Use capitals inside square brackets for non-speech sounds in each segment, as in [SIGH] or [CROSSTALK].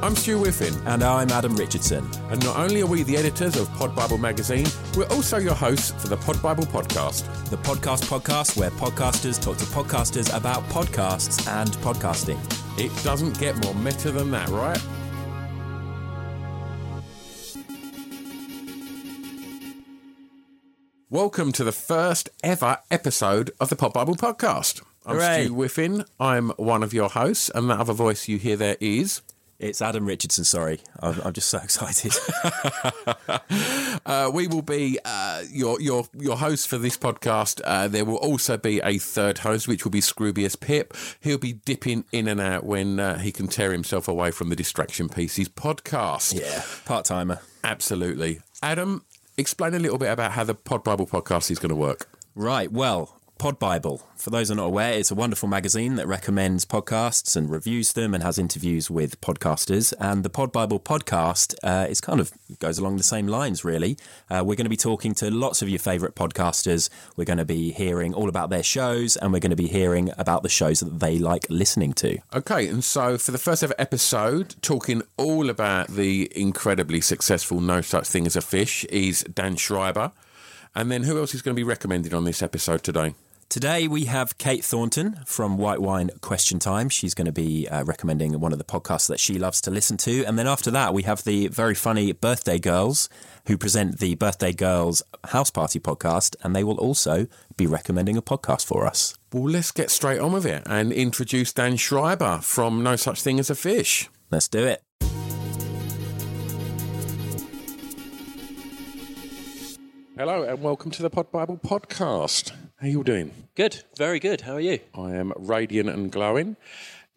I'm Stu Whiffin, And I'm Adam Richardson. and not only are we the editors of Pod Bible magazine, we're also your hosts for the Pod Bible podcast. The podcast podcast where podcasters talk to podcasters about podcasts and podcasting. It doesn't get more meta than that, right? Welcome to the first ever episode of the Pod Bible podcast. I'm Hooray. Stu Whiffin. I'm one of your hosts, and that other voice you hear there is. It's Adam Richardson, sorry. I'm, I'm just so [LAUGHS] excited. Uh, we will be uh, your your your host for this podcast. Uh, there will also be a third host, which will be Scroobius Pip. He'll be dipping in and out when uh, he can tear himself away from the Distraction Pieces podcast. yeah, part timer. Absolutely. Adam, explain a little bit about how the Pod Bible podcast is going to work. Right, well, Pod Bible. For those who are not aware, it's a wonderful magazine that recommends podcasts and reviews them and has interviews with podcasters. And the Pod Bible podcast uh, is kind of goes along the same lines, really. Uh, we're going to be talking to lots of your favourite podcasters. We're going to be hearing all about their shows, and we're going to be hearing about the shows that they like listening to. Okay, and so for the first ever episode, talking all about the incredibly successful No Such Thing as a Fish, is Dan Schreiber. And then who else is going to be recommended on this episode today? Today we have Kate Thornton from White Wine Question Time. She's going to be uh, recommending one of the podcasts that she loves to listen to. And then after that, we have the very funny Birthday Girls who present the Birthday Girls House Party podcast. And they will also be recommending a podcast for us. Well, let's get straight on with it and introduce Dan Schreiber from No Such Thing as a Fish. Let's do it. Hello and welcome to the Pod Bible podcast. How you all doing? Good, very good. How are you? I am radiant and glowing.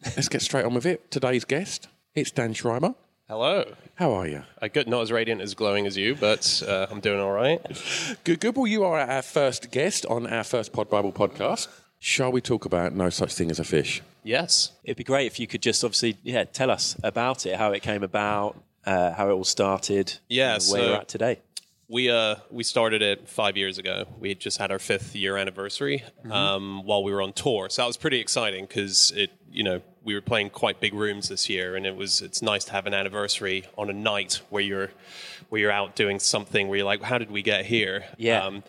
Let's get straight on with it. Today's guest, it's Dan Schreiber. Hello. How are you? I good, not as radiant as glowing as you, but uh, I'm doing all right. Good, good. Well, you are our first guest on our first Pod Bible podcast. Shall we talk about No Such Thing as a Fish? Yes. It'd be great if you could just obviously, yeah, tell us about it, how it came about, uh, how it all started, Yeah, and where so- you're at today. We uh we started it five years ago. We had just had our fifth year anniversary um, while we were on tour, so that was pretty exciting because it you know we were playing quite big rooms this year, and it was it's nice to have an anniversary on a night where you're where you're out doing something where you're like, how did we get here? Yeah.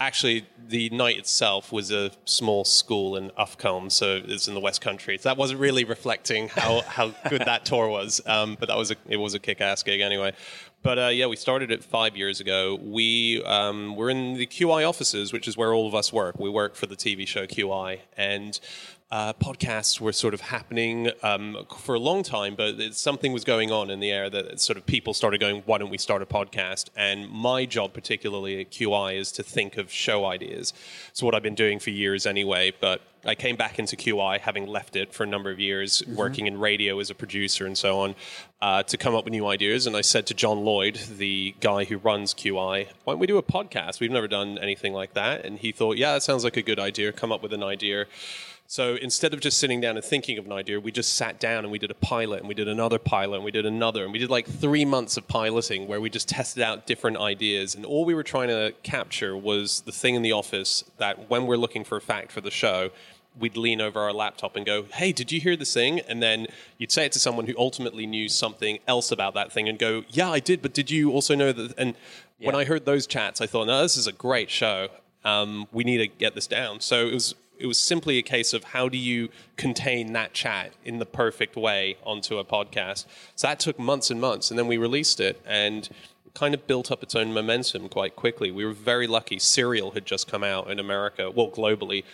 actually, the night itself was a small school in Ufcombe, so it's in the West Country. So that wasn't really reflecting how, how good that tour was, um, but that was a, it was a kick-ass gig anyway. But uh, yeah, we started it five years ago. We um, were in the QI offices, which is where all of us work. We work for the TV show QI, and uh, podcasts were sort of happening um, for a long time, but it, something was going on in the air that sort of people started going, why don't we start a podcast? And my job, particularly at QI, is to think of show ideas. It's what I've been doing for years anyway, but I came back into QI, having left it for a number of years, working in radio as a producer and so on, uh, to come up with new ideas. And I said to John Lloyd, the guy who runs QI, why don't we do a podcast? We've never done anything like that. And he thought, yeah, that sounds like a good idea. Come up with an idea. So instead of just sitting down and thinking of an idea, we just sat down and we did a pilot and we did another pilot and we did another. And we did like three months of piloting where we just tested out different ideas. And all we were trying to capture was the thing in the office that when we're looking for a fact for the show, we'd lean over our laptop and go, Hey, did you hear this thing? And then you'd say it to someone who ultimately knew something else about that thing and go, Yeah, I did, but did you also know that? And when I heard those chats, I thought, No, this is a great show. Um, we need to get this down. So it was it was simply a case of how do you contain that chat in the perfect way onto a podcast. So that took months and months, and then we released it and kind of built up its own momentum quite quickly. We were very lucky. Serial had just come out in America, well, globally.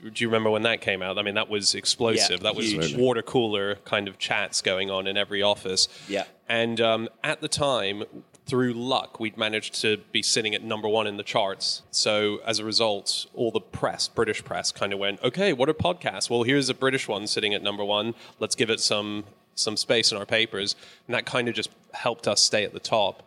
Do you remember when that came out? I mean, that was explosive. Yeah, that was huge. water cooler kind of chats going on in every office. Yeah. And um, at the time, through luck, we'd managed to be sitting at number one in the charts. So as a result, all the press, British press, kind of went, "Okay, what are podcasts? Well, here's a British one sitting at number one. Let's give it some some space in our papers." And that kind of just helped us stay at the top.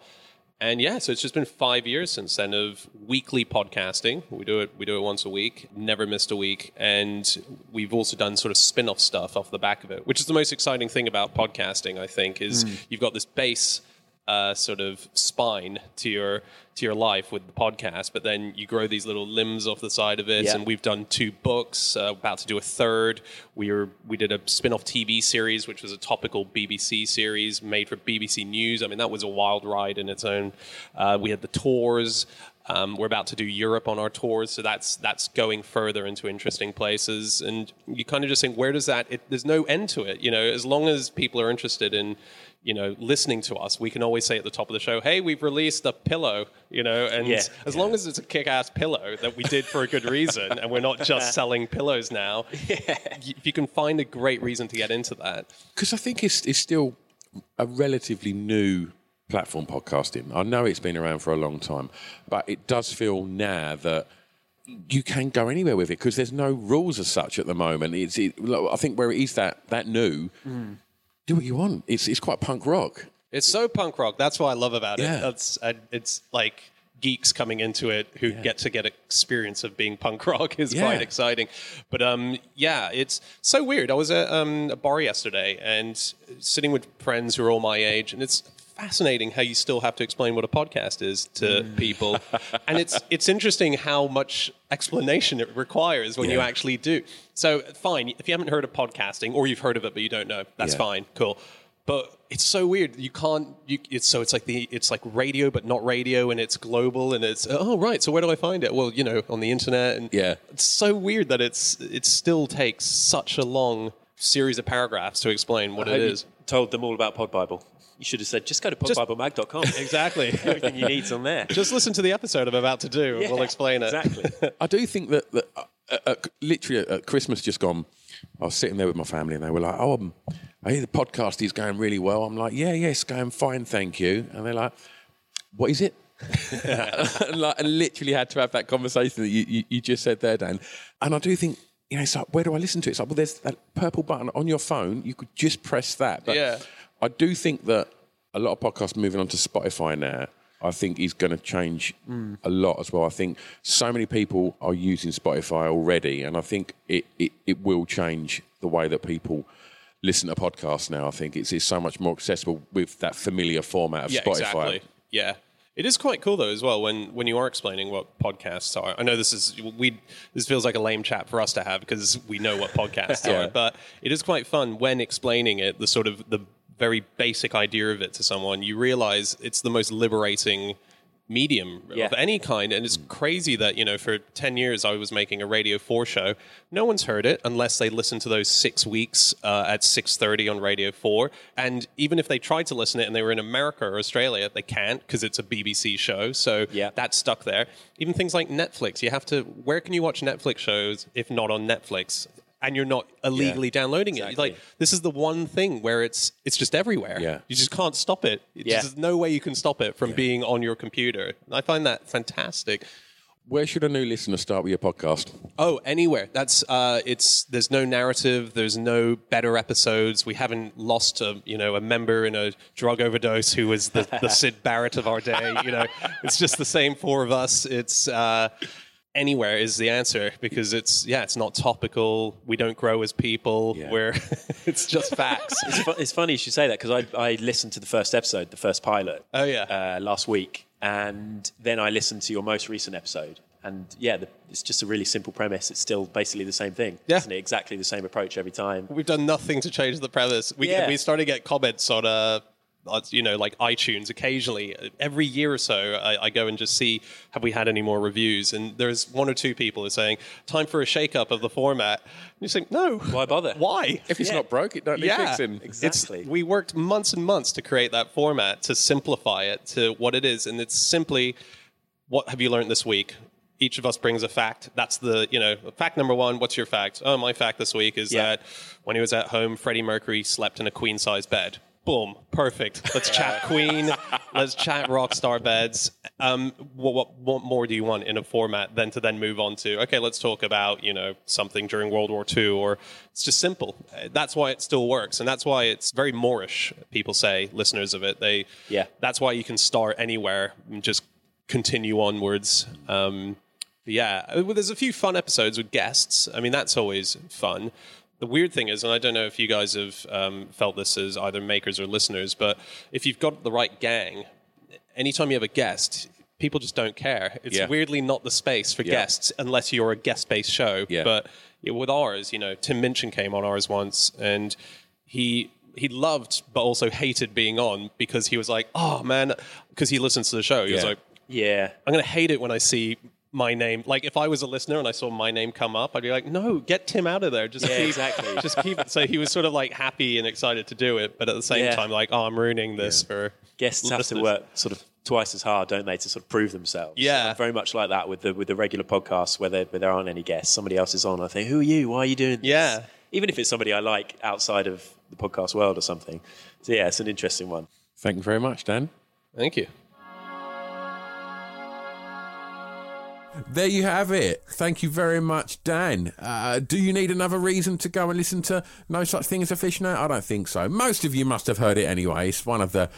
And yeah, so it's just been five years since then of weekly podcasting. We do it. We do it once a week. Never missed a week. And we've also done sort of spin-off stuff off the back of it, which is the most exciting thing about podcasting. I think is mm. you've got this base uh, sort of spine to your to your life with the podcast, but then you grow these little limbs off the side of it. Yeah. And we've done two books, uh, about to do a third. We were we did a spin-off TV series, which was a topical BBC series made for BBC News. I mean, that was a wild ride in its own. Uh, we had the tours. Um, we're about to do Europe on our tours, so that's that's going further into interesting places. And you kind of just think, where does that? It, there's no end to it, you know. As long as people are interested in, you know, listening to us, we can always say at the top of the show, "Hey, we've released a pillow," you know. And Yeah. as long as it's a kick-ass pillow that we did for a good reason, and we're not just [LAUGHS] selling pillows now, y- if you can find a great reason to get into that, because I think it's, it's still a relatively new platform podcasting. I know it's been around for a long time, but it does feel now that you can go anywhere with it because there's no rules as such at the moment. It's it, I think where it is that that new, mm. Do what you want. It's it's quite punk rock. It's so punk rock. That's what I love about it. Yeah. That's uh, it's like geeks coming into it who get to get experience of being punk [LAUGHS] rock is Yeah. quite exciting. But um, yeah, it's so weird. I was at um, a bar yesterday and sitting with friends who are all my age, and it's fascinating how you still have to explain what a podcast is to mm. people, [LAUGHS] and it's it's interesting how much explanation it requires when you actually do. So fine, if you haven't heard of podcasting or you've heard of it but you don't know, that's Yeah. fine, cool. But it's so weird. You can't. You, it's so it's like the it's like radio, but not radio, and it's global, and it's oh right. So where do I find it? Well, you know, on the internet, and Yeah. it's so weird that it's it still takes such a long series of paragraphs to explain what I it you. Told them all about Pod Bible. You should have said, just go to podbiblemag.com. [LAUGHS] Exactly. [LAUGHS] Everything you need's on there. Just listen to the episode I'm about to do. and we'll explain it. Exactly. [LAUGHS] I do think that, that uh, uh, literally at, at Christmas just gone, I was sitting there with my family and they were like, "Oh, um, I hear the podcast is going really well." I'm like, "Yeah, yeah, it's going fine, thank you." And they're like, "What is it?" and, like, I literally had to have that conversation that you, you, you just said there, Dan. And I do think, you know, it's like, where do I listen to it? It's like, well, there's that purple button on your phone. You could just press that. But Yeah. I do think that a lot of podcasts moving on to Spotify now. I think is going to change a lot as well. I think so many people are using Spotify already, and I think it, it, it will change the way that people listen to podcasts now. I think it's, it's so much more accessible with that familiar format of yeah, Spotify. exactly. Yeah. It is quite cool though as well when, when you are explaining what podcasts are. I know this is we this feels like a lame chat for us to have because we know what podcasts [LAUGHS] Yeah. are, but it is quite fun when explaining it, the sort of the very basic idea of it to someone, you realize it's the most liberating medium Yeah. of any kind. And it's crazy that you know for 10 years i was making a radio 4 show. No one's heard it unless they listen to those six weeks uh, at 6.30 on radio 4 and even if they tried to listen to it and they were in america or australia they can't because it's a bbc show. So Yeah. that's stuck there. Even things like netflix you have to where can you watch netflix shows if not on netflix and you're not illegally downloading it like this is the one thing where it's it's just everywhere Yeah. you just can't stop it It's Yeah. just- there's no way you can stop it from being on your computer. I find that fantastic. Where should a new listener start with your podcast? Oh, anywhere. That's uh, it's. There's no narrative. There's no better episodes. We haven't lost a you know a member in a drug overdose who was the, the Syd Barrett of our day. You know, [LAUGHS] it's just the same four of us. It's. Uh, Anywhere is the answer because it's yeah it's not topical. We don't grow as people. Yeah. We're [LAUGHS] it's just facts. it's, fu- it's funny you should say that because I, I listened to the first episode, the first pilot, Oh, yeah. uh, last week, and then I listened to your most recent episode. And yeah, the, it's just a really simple premise. It's still basically the same thing, Yeah. isn't it? Exactly the same approach every time. We've done nothing to change the premise. We Yeah. we started to get comments on uh, Uh, you know, like iTunes occasionally. Every year or so, I, I go and just see have we had any more reviews, and there's one or two people who are saying time for a shake-up of the format. And you think, no, Why bother? Why? If it's Yeah. not broke, it don't need yeah, fixing. Exactly. It's, we worked months and months to create that format to simplify it to what it is, and it's simply what have you learned this week? Each of us brings a fact. That's the, you know, fact number one. What's your fact? Oh, my fact this week is Yeah. that when he was at home, Freddie Mercury slept in a queen size bed. Boom, perfect. Let's chat Queen. [LAUGHS] Let's chat rock star beds. Um, what, what, what more do you want in a format than to then move on to? Okay, let's talk about you know something during World War II, or it's just simple. That's why it still works, and that's why it's very moreish. People say listeners of it. They Yeah. That's why you can start anywhere and just continue onwards. Um, yeah, uh, well, there's a few fun episodes with guests. I mean, that's always fun. The weird thing is, and I don't know if you guys have um, felt this as either makers or listeners, but if you've got the right gang, anytime you have a guest, people just don't care. It's Yeah. weirdly not the space for Yeah. guests unless you're a guest based show. Yeah. But yeah, with ours, you know, Tim Minchin came on ours once and he he loved but also hated being on because he was like, oh man, because he listens to the show. He was like, Yeah. I'm going to hate it when I see my name. Like if I was a listener and I saw my name come up, I'd be like, no, get Tim out of there. Just Yeah, keep, exactly. [LAUGHS] Just keep it. So he was sort of like happy and excited to do it, but at the same Yeah. time, like, oh, I'm ruining this for Guests have to work sort of twice as hard, don't they, to sort of prove themselves? Yeah. I'm very much like that with the with the regular podcasts where there, where there aren't any guests. Somebody else is on. I think, who are you? Why are you doing this? Yeah. Even if it's somebody I like outside of the podcast world or something. So yeah, it's an interesting one. Thank you very much, Dan. Thank you. There you have it. Thank you very much, Dan. Uh, do you need another reason to go and listen to No Such Thing as a Fish Now? I don't think so. Most of you must have heard it anyway. It's one of the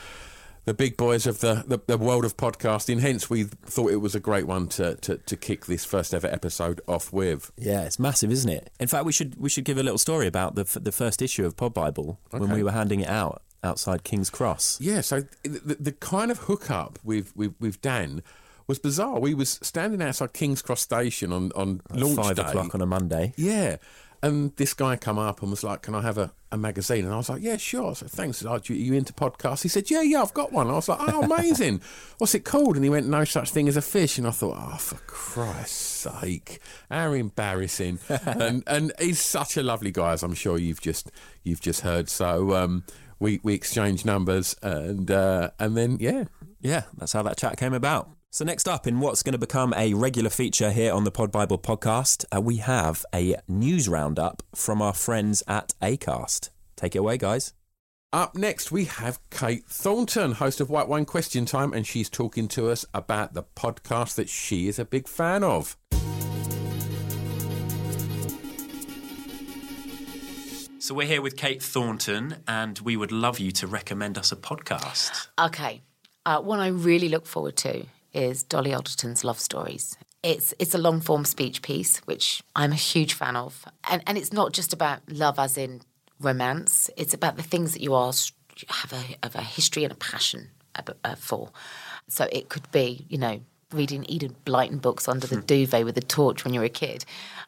the big boys of the, the, the world of podcasting. Hence, we thought it was a great one to, to, to kick this first ever episode off with. Yeah, it's massive, isn't it? In fact, we should we should give a little story about the f- the first issue of Pod Bible when we were handing it out outside King's Cross. Yeah, so the, the kind of hookup with, with, with Dan was bizarre. We was standing outside King's Cross Station on, on launch Five day. o'clock on a Monday. Yeah. And this guy come up and was like, "Can I have a, a magazine?" And I was like, "Yeah, sure." So thanks. Are you, you into podcasts? He said, "Yeah, yeah, I've got one." I was like, "Oh, amazing! [LAUGHS] What's it called?" And he went, "No such thing as a fish." And I thought, "Oh, for Christ's sake, how embarrassing!" [LAUGHS] and and he's such a lovely guy, as I'm sure you've just you've just heard. So um, we we exchanged numbers, and uh, and then yeah, Yeah, that's how that chat came about. So next up, in what's going to become a regular feature here on the Pod Bible podcast, uh, we have a news roundup from our friends at Acast. Take it away, guys. Up next, we have Kate Thornton, host of White Wine Question Time, and she's talking to us about the podcast that she is a big fan of. So we're here with Kate Thornton, and we would love you to recommend us a podcast. Okay. Uh, one I really look forward to is Dolly Alderton's Love Stories. It's it's a long form speech piece, which I'm a huge fan of, and and it's not just about love as in romance. It's about the things that you are have a have a history and a passion uh, for. So it could be, you know, reading Enid Blyton books under the duvet with a torch when you were a kid,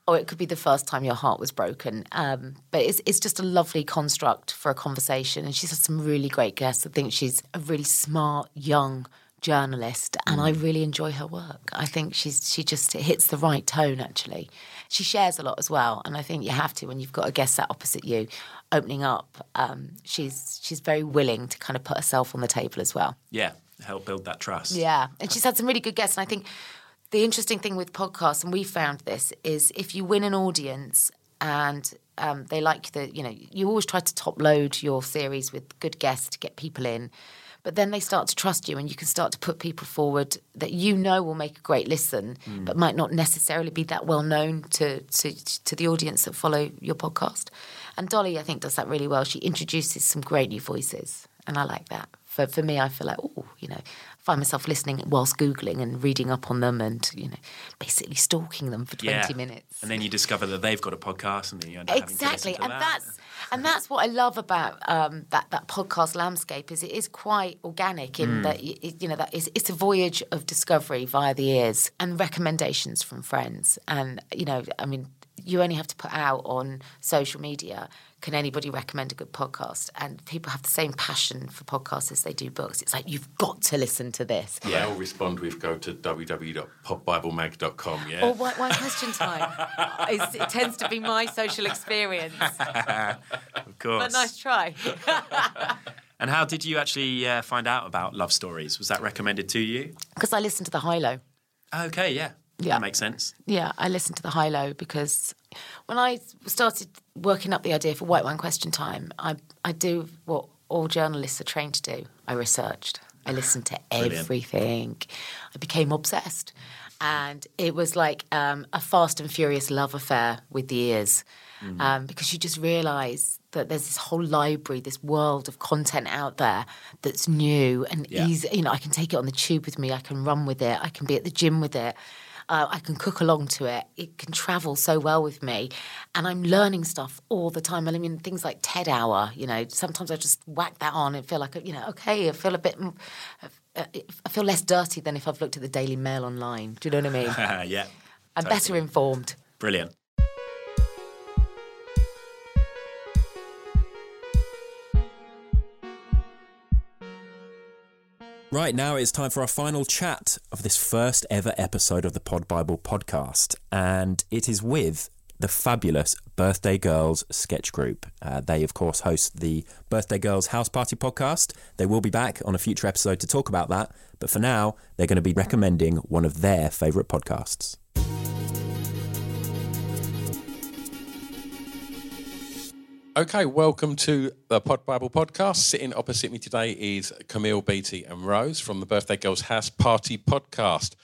or it could be the first time your heart was broken. Um, but it's it's just a lovely construct for a conversation, and she's had some really great guests. I think she's a really smart young journalist, and I really enjoy her work. I think she's she just hits the right tone. Actually, she shares a lot as well, and I think you have to when you've got a guest sat opposite you, opening up. Um, she's she's very willing to kind of put herself on the table as well. Yeah, help build that trust. Yeah, and she's had some really good guests. And I think the interesting thing with podcasts, and we found this, is if you win an audience and um, they like the, you know, you always try to top load your series with good guests to get people in. But then they start to trust you, and you can start to put people forward that you know will make a great listen, mm. but might not necessarily be that well known to, to to the audience that follow your podcast. And Dolly, I think, does that really well. She introduces some great new voices, and I like that. For for me, I feel like, oh, you know, I find myself listening whilst googling and reading up on them, and you know, basically stalking them for twenty minutes. And then you discover that they've got a podcast, and then you end up exactly, having to to and that. that's and that's what I love about um, that that podcast landscape is it is quite organic in that y- it, you know that is it's a voyage of discovery via the ears and recommendations from friends, and you know, I mean, you only have to put out on social media. Can anybody recommend a good podcast? And people have the same passion for podcasts as they do books. It's like you've got to listen to this. They all respond with go to www.podbiblemag.com, yeah? Or White Wine Question Time? It's- it tends to be my social experience. Of course. But nice try. [LAUGHS] And how did you actually uh, find out about love stories? Was that recommended to you? Because I listened to the high low. Okay, yeah. Yeah. That makes sense. Yeah, I listened to the high low because when I started working up the idea for White Wine Question Time, I I do what all journalists are trained to do. I researched. I listened to [SIGHS] everything. I became obsessed, and it was like um, a fast and furious love affair with the ears, um, because you just realise that there's this whole library, this world of content out there that's new and Yeah. easy. You know, I can take it on the tube with me. I can run with it. I can be at the gym with it. Uh, I can cook along to it. It can travel so well with me, and I'm learning stuff all the time. I mean, things like TED Hour. You know, sometimes I just whack that on and feel like you know, okay, I feel a bit. uh, I feel less dirty than if I've looked at the Daily Mail online. Do you know what I mean? [LAUGHS] yeah. I'm better informed. Brilliant. Right now, it's time for our final chat of this first ever episode of the Pod Bible podcast, and it is with the fabulous Birthday Girls sketch group. Uh, they, of course, host the Birthday Girls House Party podcast. They will be back on a future episode to talk about that, but for now, they're going to be recommending one of their favourite podcasts. Okay, welcome to the Pod Bible podcast. Sitting opposite me today is Camille, Beattie, and Rose from the Birthday Girls House Party podcast.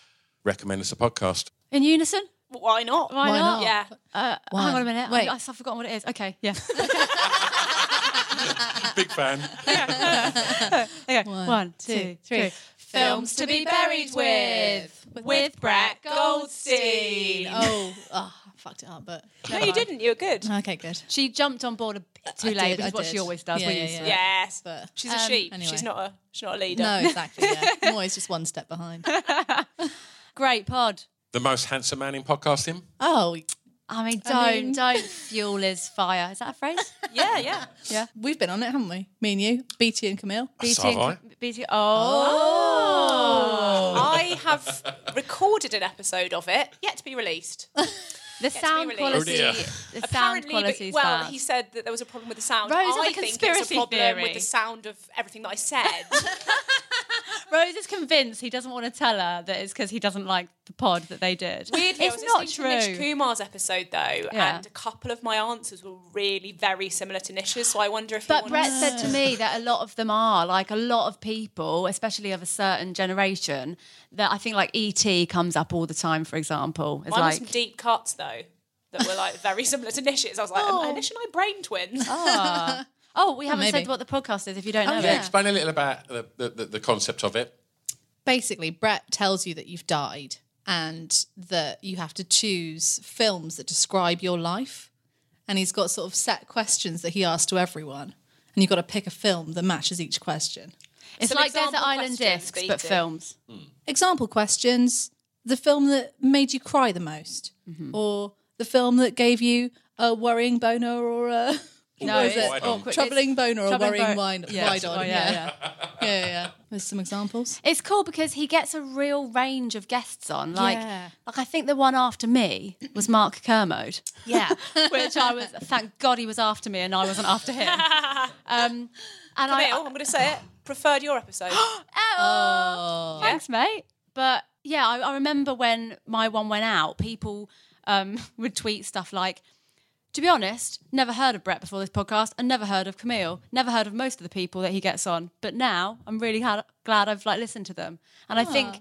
Recommend us a podcast. In unison? Why not? Why, Why not? not? Yeah. Uh, One. hang on a minute. Wait. I, I've forgotten what it is. Okay, yeah. [LAUGHS] Big fan. [LAUGHS] Okay. One, One, two, two, three. Three. Films to be buried with. With Brett Goldstein. Oh, oh, I fucked it up, but No, you didn't. You were good. okay, good. She jumped on board a bit too I late, did, which is what did. she always does. Yeah, yeah, yeah. Yes. But She's a um, sheep. anyway. She's not a. She's not a leader. No, exactly. Yeah, [LAUGHS] I'm always just one step behind. [LAUGHS] Great pod. The most handsome man in podcasting. Oh, I mean, don't I mean- don't fuel his fire. Is that a phrase? [LAUGHS] Yeah, yeah. Yeah. we've been on it, haven't we? Me and you, Beattie and Camille. So have I. Beattie. Oh. I have recorded an episode of it, yet to be released. [LAUGHS] The sound quality. Oh, dear. the sound Apparently, quality well, bad. he said that there was a problem with the sound. Rose has a I think it's a problem theory. with the sound of everything that I said. [LAUGHS] Rose is convinced he doesn't want to tell her that it's because he doesn't like the pod that they did. Weirdly, it's was not to Nish. Kumar's episode though, Yeah. and a couple of my answers were really very similar to Nish's. So I wonder if. But Brett said to me that a lot of them are like a lot of people, especially of a certain generation. That I think like ET comes up all the time, for example. It's Mine like some deep cuts though that were like very similar to Nish's. I was like, [LAUGHS] Oh. Nish and I brain twins? Ah. [LAUGHS] oh, we oh, haven't maybe. said what the podcast is if you don't oh, know Oh, it. yeah. Explain a little about the, the, the, the concept of it. Basically, Brett tells you that you've died and that you have to choose films that describe your life. And he's got sort of set questions that he asks to everyone. And you've got to pick a film that matches each question. It's Some like Desert example Island discs, but Beattie. films. Hmm. example questions the film that made you cry the most mm-hmm. or the film that gave you a worrying boner or a No, what is it's it? awkward. troubling It's boner or troubling worrying bo- wine, Yeah. wide on Oh, yeah. yeah, Yeah. [LAUGHS] yeah. yeah yeah there's some examples It's cool because he gets a real range of guests on. Like, Yeah. like I think the one after me was Mark Kermode. Yeah, [LAUGHS] which I was. Thank God he was after me and I wasn't after him. [LAUGHS] Um, and I, Camille, I'm going to say it. Preferred your episode. [GASPS] Oh, thanks, mate. But yeah, I, I remember when my one went out, people um, would tweet stuff like, to be honest, never heard of Brett before this podcast and never heard of Camille, never heard of most of the people that he gets on. But now I'm really glad, glad I've like listened to them. And I ah. think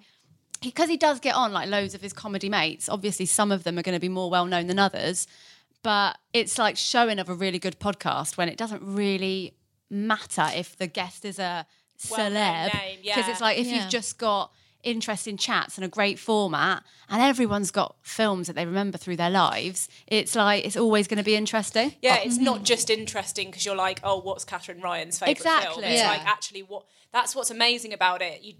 because he does get on like loads of his comedy mates, obviously some of them are going to be more well known than others. But it's like showing of a really good podcast when it doesn't really matter if the guest is a Well-known celeb. name, Because yeah. it's like if Yeah. you've just got interesting chats and a great format and everyone's got films that they remember through their lives, it's like it's always going to be interesting. Yeah, it's not just interesting because you're like, oh, what's Katherine Ryan's favourite Exactly. film? It's Yeah. like actually what that's what's amazing about it. You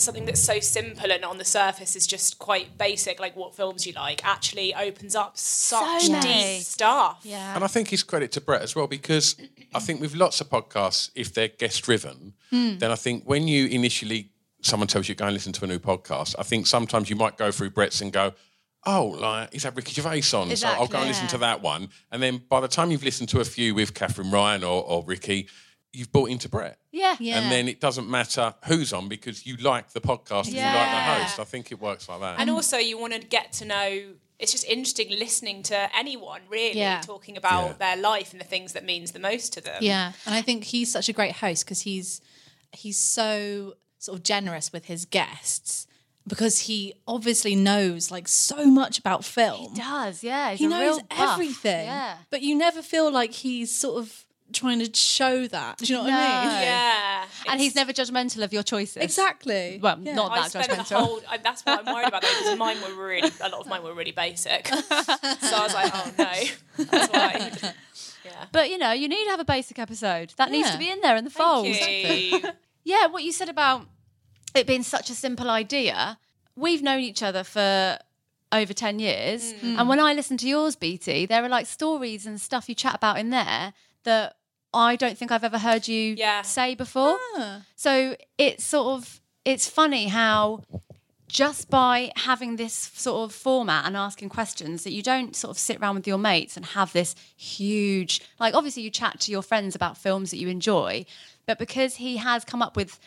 something that's so simple and on the surface is just quite basic, like what films you like, actually opens up such many. deep stuff. Yeah. And I think it's credit to Brett as well because I think with lots of podcasts, if they're guest driven, Hmm. then I think when you initially someone tells you go and listen to a new podcast, I think sometimes you might go through Brett's and go, Oh, like he's had Ricky Gervais on, so I'll go and Exactly. listen to that one. And then by the time you've listened to a few with Katherine Ryan or, or Ricky, you've bought into Brett. Yeah. Yeah. And then it doesn't matter who's on because you like the podcast and you like the host. I think it works like that. And also you want to get to know it's just interesting listening to anyone really Yeah. talking about Yeah. their life and the things that means the most to them. yeah and i think he's such a great host because he's he's so sort of generous with his guests because he obviously knows like so much about film He does, yeah. He's he knows real everything Yeah. but you never feel like he's sort of trying to show that. Do you know what I mean? Yeah. and he's never judgmental of your choices. Exactly. Well, Yeah. not I that spent the judgmental. whole. I, that's what I'm worried about though, because mine were really. A lot of mine were really basic. so I was like, oh no, that's why. [LAUGHS] Yeah. But you know, you need to have a basic episode. That needs to be in there in the fold. Thank you. Yeah, what you said about it being such a simple idea. We've known each other for over 10 years. Mm. And when I listen to yours, Beattie, there are like stories and stuff you chat about in there that I don't think I've ever heard you Yeah. say before. Ah. So it's sort of it's funny how just by having this sort of format and asking questions that you don't sort of sit around with your mates and have this huge like obviously you chat to your friends about films that you enjoy but because he has come up with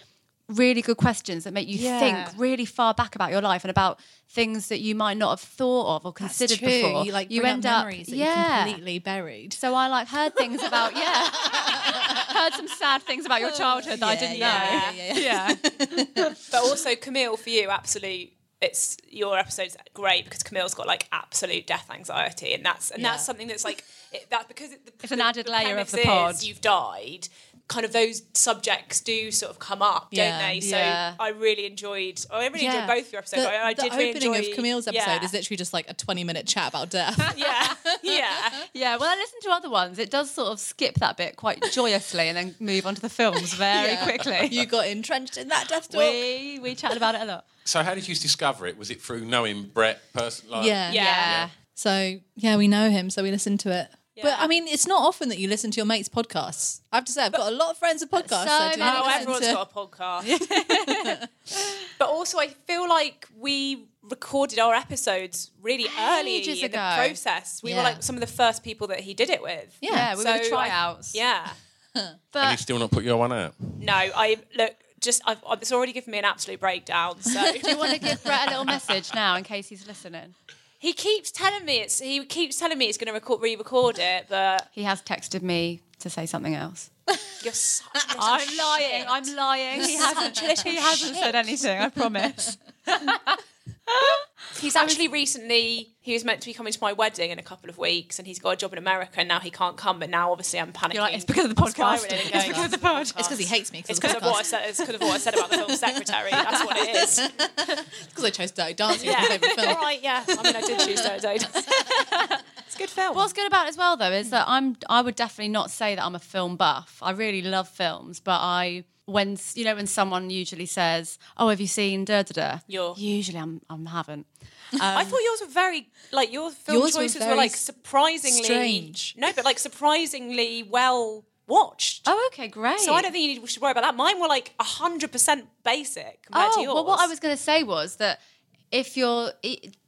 really good questions that make you Yeah. think really far back about your life and about things that you might not have thought of or considered before You like you end up up memories that yeah completely buried. so I like heard things about yeah, [LAUGHS] heard some sad things about your childhood that I didn't yeah, know. yeah, yeah, yeah. [LAUGHS] But also Camille, for you, absolute. It's your episode's great because Camille's got like absolute death anxiety, and that's and Yeah. that's something that's like it, that because it, the, It's an the- added the layer of the pod. is You've died. Kind of those subjects do sort of come up, Yeah. don't they? So Yeah. I really enjoyed. Oh, I really Yeah. enjoyed both your episodes. The, I, I the did really opening enjoy of Camille's episode yeah. is literally just like a 20 minute chat about death. [LAUGHS] yeah, yeah. [LAUGHS] Yeah, Well, I listened to other ones, it does sort of skip that bit quite joyously and then move on to the films very [LAUGHS] Yeah. quickly. you got entrenched in that death talk. we we chatted about it a lot. So, how did you discover it? Was it through knowing Brett personally? yeah. Yeah. So, yeah, we know him, so we listened to it. But I mean, it's not often that you listen to your mates' podcasts. I have to say, I've got a lot of friends with podcasts. So I do Oh, everyone's to- got a [LAUGHS] podcast. but also, I feel like we recorded our episodes really early Ages in the process. We were like some of the first people that he did it with. Yeah. Yeah, we were the So I- tryouts. Yeah. [LAUGHS] And you still not put your one out? No, I look. Just I've, it's already given me an absolute breakdown. So [LAUGHS] do you want to give Brett a little message now in case he's listening? He keeps telling me it's. He keeps telling me he's going to record, re-record it, but He has texted me to say something else. [LAUGHS] you're such a little I'm lying. shit. I'm lying. He hasn't. He hasn't said anything. I promise. [LAUGHS] He's actually recently. He was meant to be coming to my wedding in a couple of weeks, and he's got a job in America, and now he can't come. But now, obviously, I'm panicking. You're like, it's because of the I'm podcast. It's going, because of the "Oh, pod." It's because he hates me. It's It's because of what I said. It's because of what I said about the film secretary. [LAUGHS] That's what it is. Because I chose Dirty Dancing as Yeah. my favourite film. All right. Yeah. I mean, I did choose Dirty Dancing. [LAUGHS] It's a good film. What's good about it as well, though, is that I'm. I would definitely not say that I'm a film buff. I really love films, but I. When you know when someone usually says, "Oh, have you seen da da da?" Usually, I'm. I haven't. I um, thought yours were very like your film Yours were choices were, very like surprisingly strange. No, but like surprisingly well watched. Oh, okay, great. So I don't think you need- should worry about that. Mine were like hundred percent basic compared to Oh, yours. well, what I was going to say was that if you're,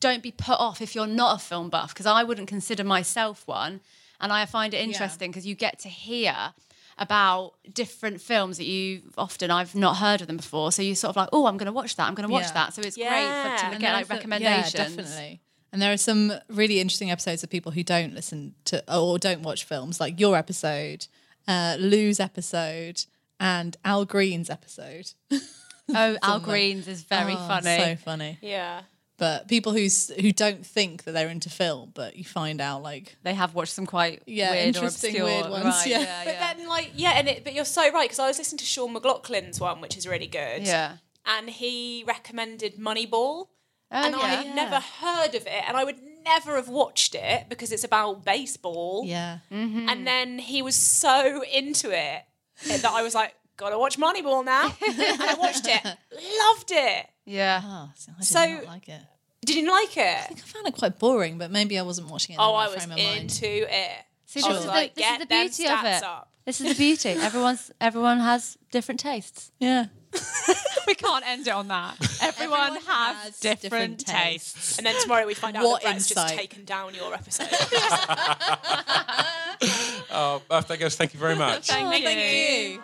don't be put off if you're not a film buff, because I wouldn't consider myself one, and I find it interesting because you get to hear about different films that you've often I've not heard of them before. So you sort of like, oh, I'm going to watch that. I'm going to watch Yeah. that. So it's Yeah. great for, to And get like are recommendations. Yeah, definitely. And there are some really interesting episodes of people who don't listen to or don't watch films, like your episode, uh, Lou's episode, and Al Green's episode. [LAUGHS] Oh, Al Green's is very Oh, funny. So funny. yeah. But people who who don't think that they're into film, but you find out like they have watched some quite Yeah, weird interesting or weird ones, Right, yeah. yeah, But yeah. then like yeah, and it, but you're so right because I was listening to Sean McLoughlin's one, which is really good. Yeah. And he recommended Moneyball. Oh, and I yeah. never heard of it, and I would never have watched it because it's about baseball. yeah, mm-hmm. And then he was so into it that I was like, gotta watch Moneyball now. [LAUGHS] and I watched it, loved it. Yeah. Ah, oh, so I did So- not like it. Did you like it? I think I found it quite boring, but maybe I wasn't watching it. Oh, the right I was frame of mind. into it. See, I this was is, like, the, this is get the them beauty of it. up. This is the beauty. [LAUGHS] Everyone's everyone has different tastes. Yeah, [LAUGHS] We can't end it on that. Everyone, Everyone has, has different, different tastes. And then tomorrow we find out What that Brett's just insight. taken down your episode. Oh, uh, birthday girls, thank you very much. Thank, you. Thank you.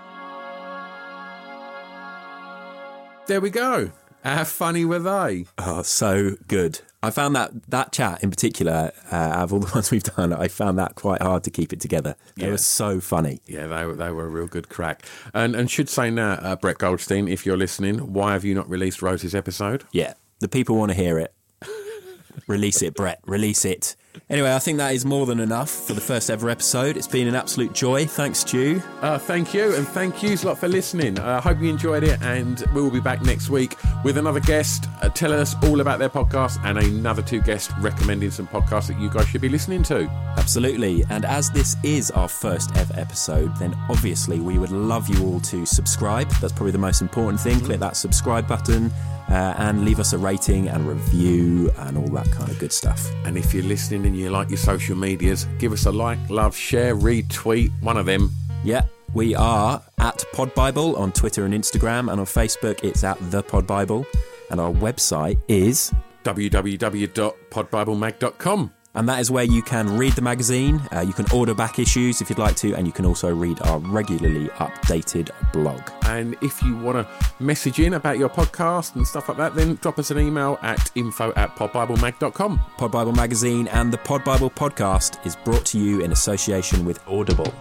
There we go. How funny were they? Oh, so good. I found that that chat in particular, uh, out of all [LAUGHS] the ones we've done, I found that quite hard to keep it together. They Yeah. were so funny. Yeah, they were, they were a real good crack. And and should say now, uh, Brett Goldstein, if you're listening, why have you not released Rose's episode? Yeah, the people want to hear it. [LAUGHS] Release it, Brett. Release it. Anyway, I think that is more than enough for the first ever episode. It's been an absolute joy. Thanks, Stu. Uh, thank you, and thank you a lot for listening. I uh, hope you enjoyed it, and we will be back next week with another guest uh, telling us all about their podcast and another two guests recommending some podcasts that you guys should be listening to. Absolutely. And as this is our first ever episode, then obviously we would love you all to subscribe. That's probably the most important thing. Click that subscribe button uh, and leave us a rating and review and all that kind of good stuff. And if you're listening and you like your social medias, give us a like, love, share, retweet, one of them. Yeah. We are at Pod Bible on Twitter and Instagram, and on Facebook it's at The Pod Bible, and our website is www.podbiblemag.com. And that is where you can read the magazine, uh, you can order back issues if you'd like to, and you can also read our regularly updated blog. And if you want to message in about your podcast and stuff like that, then drop us an email at info at podbiblemag.com. Pod Bible Magazine and the Pod Bible Podcast is brought to you in association with Audible.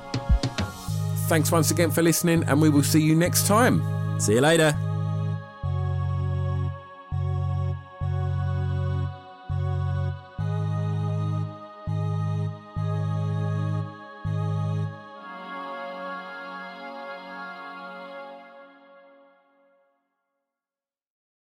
Thanks once again for listening, and we will see you next time. See you later.